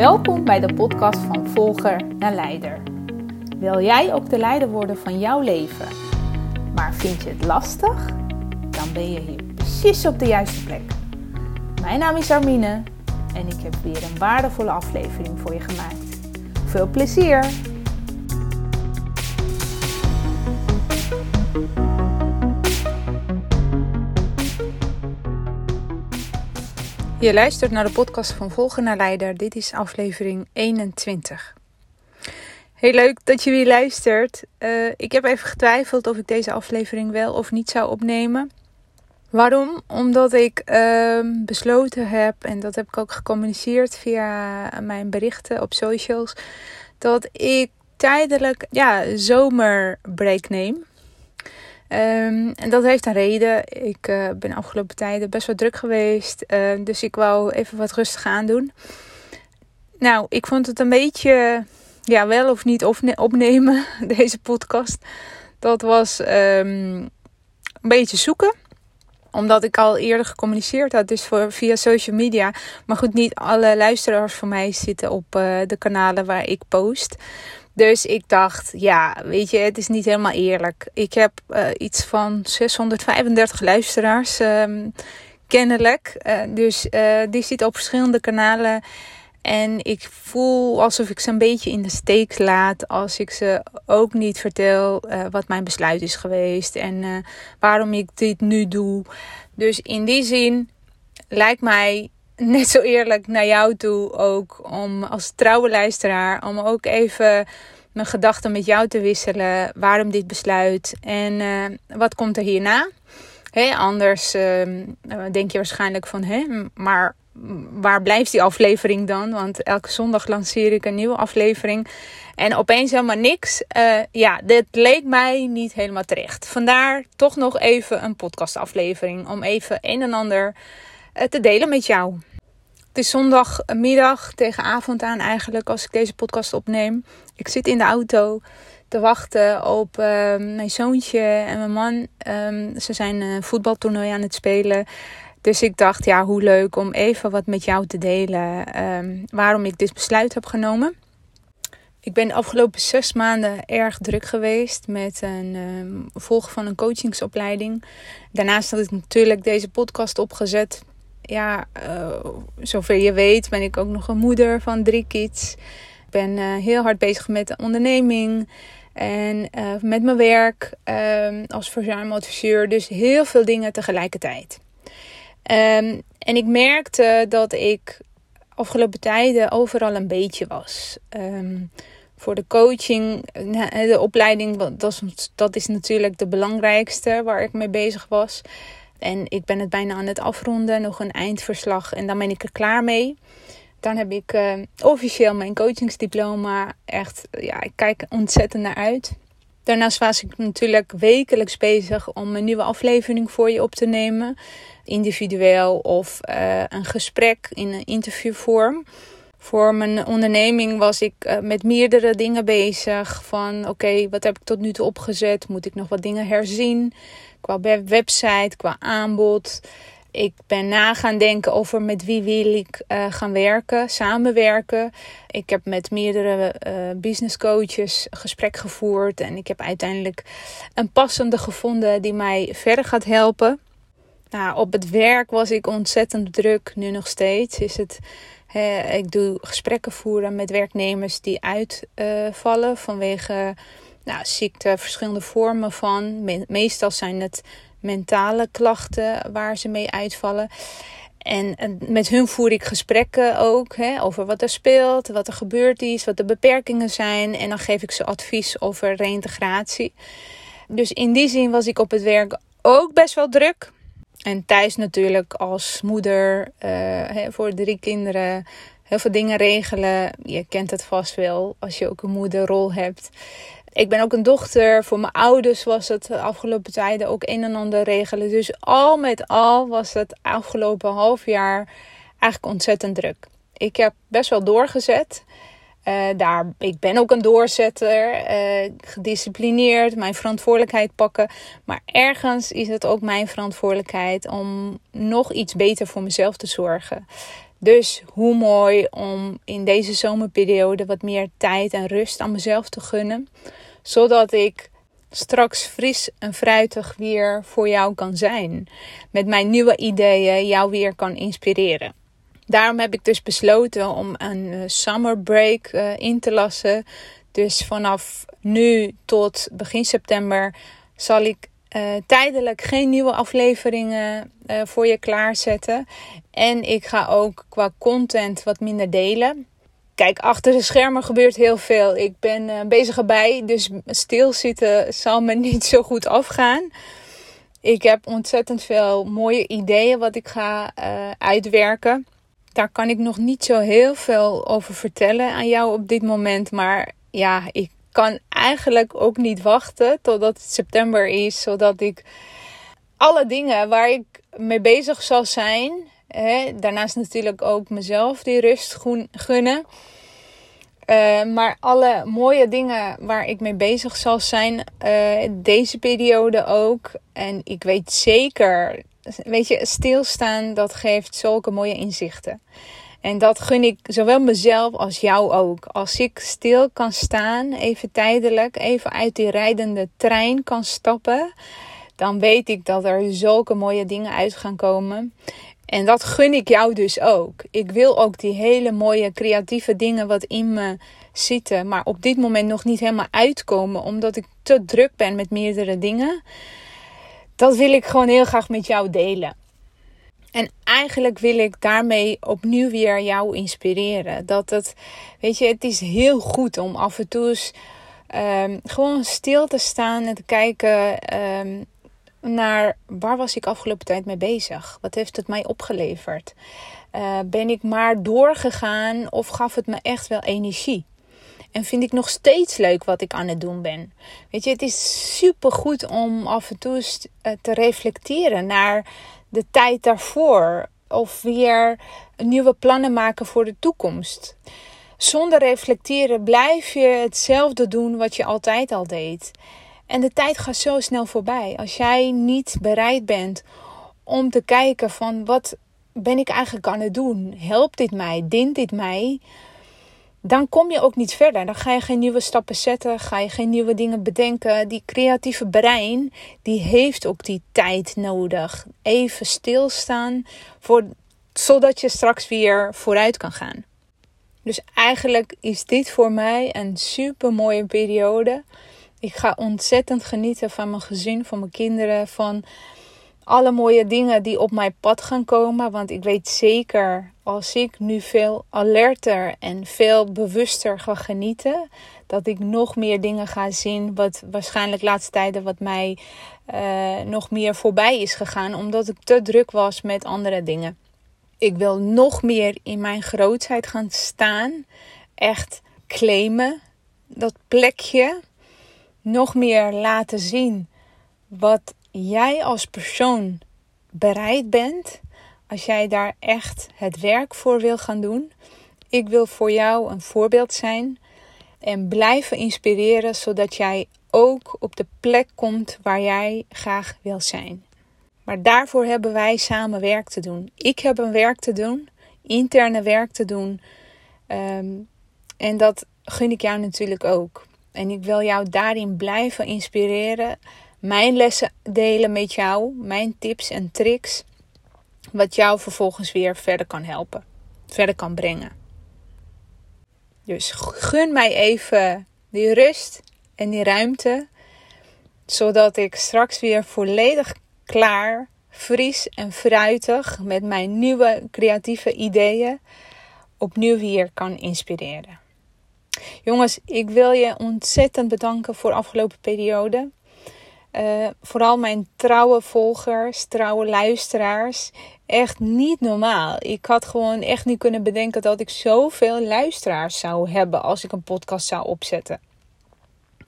Welkom bij de podcast van Volger naar Leider. Wil jij ook de leider worden van jouw leven? Maar vind je het lastig? Dan ben je hier precies op de juiste plek. Mijn naam is Armine en ik heb weer een waardevolle aflevering voor je gemaakt. Veel plezier! Je luistert naar de podcast van Volgen naar Leider. Dit is aflevering 21. Heel leuk dat je weer luistert. Uh, ik heb even getwijfeld of ik deze aflevering wel of niet zou opnemen. Waarom? Omdat ik uh, besloten heb, en dat heb ik ook gecommuniceerd via mijn berichten op socials, dat ik tijdelijk ja, zomerbreak neem. Um, en dat heeft een reden. Ik uh, ben afgelopen tijden best wel druk geweest. Uh, dus ik wou even wat rustig aan doen. Nou, ik vond het een beetje, ja, wel of niet opnemen, deze podcast. Dat was um, een beetje zoeken omdat ik al eerder gecommuniceerd had, dus voor, via social media. Maar goed, niet alle luisteraars van mij zitten op uh, de kanalen waar ik post. Dus ik dacht, ja, weet je, het is niet helemaal eerlijk. Ik heb uh, iets van 635 luisteraars, um, kennelijk. Uh, dus uh, die zitten op verschillende kanalen. En ik voel alsof ik ze een beetje in de steek laat als ik ze ook niet vertel wat mijn besluit is geweest en waarom ik dit nu doe. Dus in die zin lijkt mij net zo eerlijk naar jou toe ook om als trouwe luisteraar om ook even mijn gedachten met jou te wisselen. Waarom dit besluit en uh, wat komt er hierna? Anders uh, denk je waarschijnlijk van, hé, maar waar blijft die aflevering dan? Want elke zondag lanceer ik een nieuwe aflevering. En opeens helemaal niks. Uh, ja, dit leek mij niet helemaal terecht. Vandaar toch nog even een podcastaflevering. Om even een en ander te delen met jou. Het is zondagmiddag tegen avond aan eigenlijk als ik deze podcast opneem. Ik zit in de auto te wachten op uh, mijn zoontje en mijn man. Um, ze zijn een voetbaltoernooi aan het spelen. Dus ik dacht, ja, hoe leuk om even wat met jou te delen um, waarom ik dit besluit heb genomen. Ik ben de afgelopen zes maanden erg druk geweest met een um, volgen van een coachingsopleiding. Daarnaast had ik natuurlijk deze podcast opgezet ja, uh, zover je weet, ben ik ook nog een moeder van drie kids. Ik ben uh, heel hard bezig met de onderneming en uh, met mijn werk um, als verzuimadviseur. Dus heel veel dingen tegelijkertijd. Um, en ik merkte dat ik afgelopen tijden overal een beetje was. Um, voor de coaching, de opleiding, dat is, dat is natuurlijk de belangrijkste waar ik mee bezig was. En ik ben het bijna aan het afronden, nog een eindverslag en dan ben ik er klaar mee. Dan heb ik uh, officieel mijn coachingsdiploma. Echt, ja, ik kijk ontzettend naar uit. Daarnaast was ik natuurlijk wekelijks bezig om een nieuwe aflevering voor je op te nemen. Individueel of uh, een gesprek in een interviewvorm. Voor mijn onderneming was ik uh, met meerdere dingen bezig. Van oké, wat heb ik tot nu toe opgezet? Moet ik nog wat dingen herzien? qua website, qua aanbod. Ik ben na gaan denken over met wie wil ik uh, gaan werken, samenwerken. Ik heb met meerdere uh, business coaches gesprek gevoerd en ik heb uiteindelijk een passende gevonden die mij verder gaat helpen. Nou, op het werk was ik ontzettend druk, nu nog steeds. Is het, ik doe gesprekken voeren met werknemers die uitvallen vanwege nou, ziekte, verschillende vormen van. meestal zijn het mentale klachten waar ze mee uitvallen. En, met hun voer ik gesprekken ook over wat er speelt, wat er gebeurd is, wat de beperkingen zijn. En dan geef ik ze advies over reïntegratie. Dus in die zin was ik op het werk ook best wel druk. En thuis natuurlijk als moeder hè, voor drie kinderen heel veel dingen regelen. Je kent het vast wel als je ook een moederrol hebt. Ik ben ook een dochter. Voor mijn ouders was het de afgelopen tijden ook een en ander regelen. Dus al met al was het afgelopen half jaar eigenlijk ontzettend druk. Ik heb best wel doorgezet. Uh, daar, ik ben ook een doorzetter, uh, gedisciplineerd, mijn verantwoordelijkheid pakken. Maar ergens is het ook mijn verantwoordelijkheid om nog iets beter voor mezelf te zorgen. Dus hoe mooi om in deze zomerperiode wat meer tijd en rust aan mezelf te gunnen, zodat ik straks fris en fruitig weer voor jou kan zijn. Met mijn nieuwe ideeën jou weer kan inspireren. Daarom heb ik dus besloten om een eh, summer break uh, in te lassen. Dus vanaf nu tot begin september zal ik uh, tijdelijk geen nieuwe afleveringen voor je klaarzetten. En ik ga ook qua content wat minder delen. Kijk, achter de schermen gebeurt heel veel. Ik ben bezig erbij, dus stilzitten zal me niet zo goed afgaan. Ik heb ontzettend veel mooie ideeën wat ik ga uitwerken. Daar kan ik nog niet zo heel veel over vertellen aan jou op dit moment. Maar ja, ik kan eigenlijk ook niet wachten totdat het september is, zodat ik alle dingen waar ik mee bezig zal zijn, hè, daarnaast natuurlijk ook mezelf die rust gunnen. Uh, maar alle mooie dingen waar ik mee bezig zal zijn, uh, deze periode ook. En ik weet zeker, weet je, stilstaan, dat geeft zulke mooie inzichten. En dat gun ik zowel mezelf als jou ook. Als ik stil kan staan, even tijdelijk, even uit die rijdende trein kan stappen, dan weet ik dat er zulke mooie dingen uit gaan komen. En dat gun ik jou dus ook. Ik wil ook die hele mooie creatieve dingen wat in me zitten, maar op dit moment nog niet helemaal uitkomen, omdat ik te druk ben met meerdere dingen. Dat wil ik gewoon heel graag met jou delen. En eigenlijk wil ik daarmee opnieuw weer jou inspireren. Dat het, weet je, het is heel goed om af en toe eens ehm, gewoon stil te staan en te kijken um, naar waar was ik afgelopen tijd mee bezig? Wat heeft het mij opgeleverd? Uh, ben ik maar doorgegaan of gaf het me echt wel energie? En vind ik nog steeds leuk wat ik aan het doen ben. Weet je, het is super goed om af en toe eh, te reflecteren naar de tijd daarvoor. Of weer nieuwe plannen maken voor de toekomst. Zonder reflecteren blijf je hetzelfde doen wat je altijd al deed. En de tijd gaat zo snel voorbij. Als jij niet bereid bent om te kijken van wat ben ik eigenlijk aan het doen? Helpt dit mij? Dient dit mij? Dan kom je ook niet verder. Dan ga je geen nieuwe stappen zetten, ga je geen nieuwe dingen bedenken. Die creatieve brein, die heeft ook die tijd nodig. Even stilstaan, voor, zodat je straks weer vooruit kan gaan. Dus eigenlijk is dit voor mij een super mooie periode. Ik ga ontzettend genieten van mijn gezin, van mijn kinderen, van alle mooie dingen die op mijn pad gaan komen. Want ik weet zeker, als ik nu veel alerter en veel bewuster ga genieten, dat ik nog meer dingen ga zien. Wat waarschijnlijk laatste tijden wat mij uh, nog meer voorbij is gegaan, omdat ik te druk was met andere dingen. Ik wil nog meer in mijn grootheid gaan staan. Echt claimen. Dat plekje. Nog meer laten zien wat jij als persoon bereid bent, als jij daar echt het werk voor wil gaan doen. Ik wil voor jou een voorbeeld zijn en blijven inspireren, zodat jij ook op de plek komt waar jij graag wil zijn. Maar daarvoor hebben wij samen werk te doen. Ik heb een werk te doen, interne werk te doen. Ehm, en dat gun ik jou natuurlijk ook. En ik wil jou daarin blijven inspireren mijn lessen delen met jou, mijn tips en tricks, wat jou vervolgens weer verder kan helpen, verder kan brengen. Dus gun mij even die rust en die ruimte, zodat ik straks weer volledig klaar, fris en fruitig met mijn nieuwe creatieve ideeën opnieuw weer kan inspireren. Jongens, ik wil je ontzettend bedanken voor de afgelopen periode. Uh, vooral mijn trouwe volgers, trouwe luisteraars. Echt niet normaal. Ik had gewoon echt niet kunnen bedenken dat ik zoveel luisteraars zou hebben als ik een podcast zou opzetten.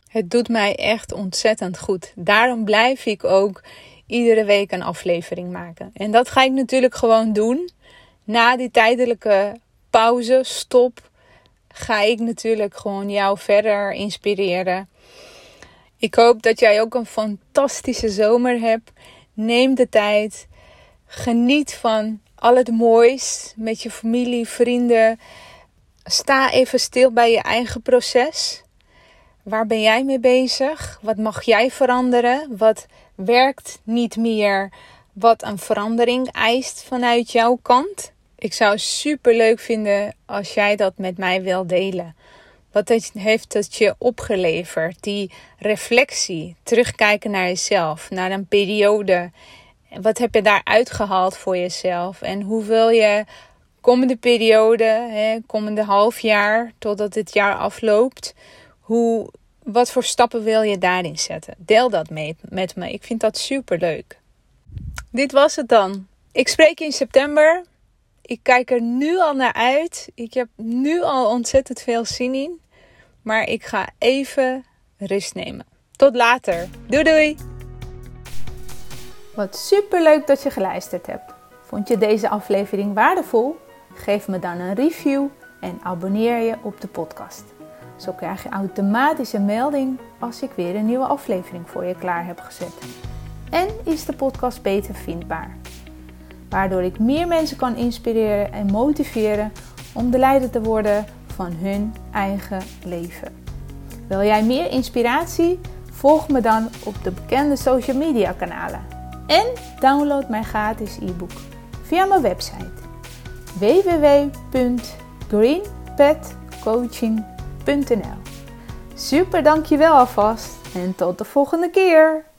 Het doet mij echt ontzettend goed. Daarom blijf ik ook iedere week een aflevering maken. En dat ga ik natuurlijk gewoon doen. Na die tijdelijke pauze, stop, ga ik natuurlijk gewoon jou verder inspireren ik hoop dat jij ook een fantastische zomer hebt. Neem de tijd. Geniet van al het moois met je familie, vrienden. Sta even stil bij je eigen proces. Waar ben jij mee bezig? Wat mag jij veranderen? Wat werkt niet meer? Wat een verandering eist vanuit jouw kant? Ik zou super leuk vinden als jij dat met mij wil delen. Wat heeft het je opgeleverd? Die reflectie, terugkijken naar jezelf, naar een periode. Wat heb je daar uitgehaald voor jezelf? En hoe wil je komende periode, hè, komende half jaar, totdat het jaar afloopt, hoe, wat voor stappen wil je daarin zetten? Deel dat mee, met me. Ik vind dat super leuk. Dit was het dan. Ik spreek in september. Ik kijk er nu al naar uit. Ik heb nu al ontzettend veel zin in. Maar ik ga even rust nemen. Tot later. Doei doei. Wat super leuk dat je geluisterd hebt. Vond je deze aflevering waardevol? Geef me dan een review en abonneer je op de podcast. Zo krijg je automatisch een melding als ik weer een nieuwe aflevering voor je klaar heb gezet. En is de podcast beter vindbaar. Waardoor ik meer mensen kan inspireren en motiveren om de leider te worden van hun eigen leven. Wil jij meer inspiratie? Volg me dan op de bekende social media kanalen. En download mijn gratis e-book via mijn website www.greenpetcoaching.nl Super dankjewel alvast en tot de volgende keer!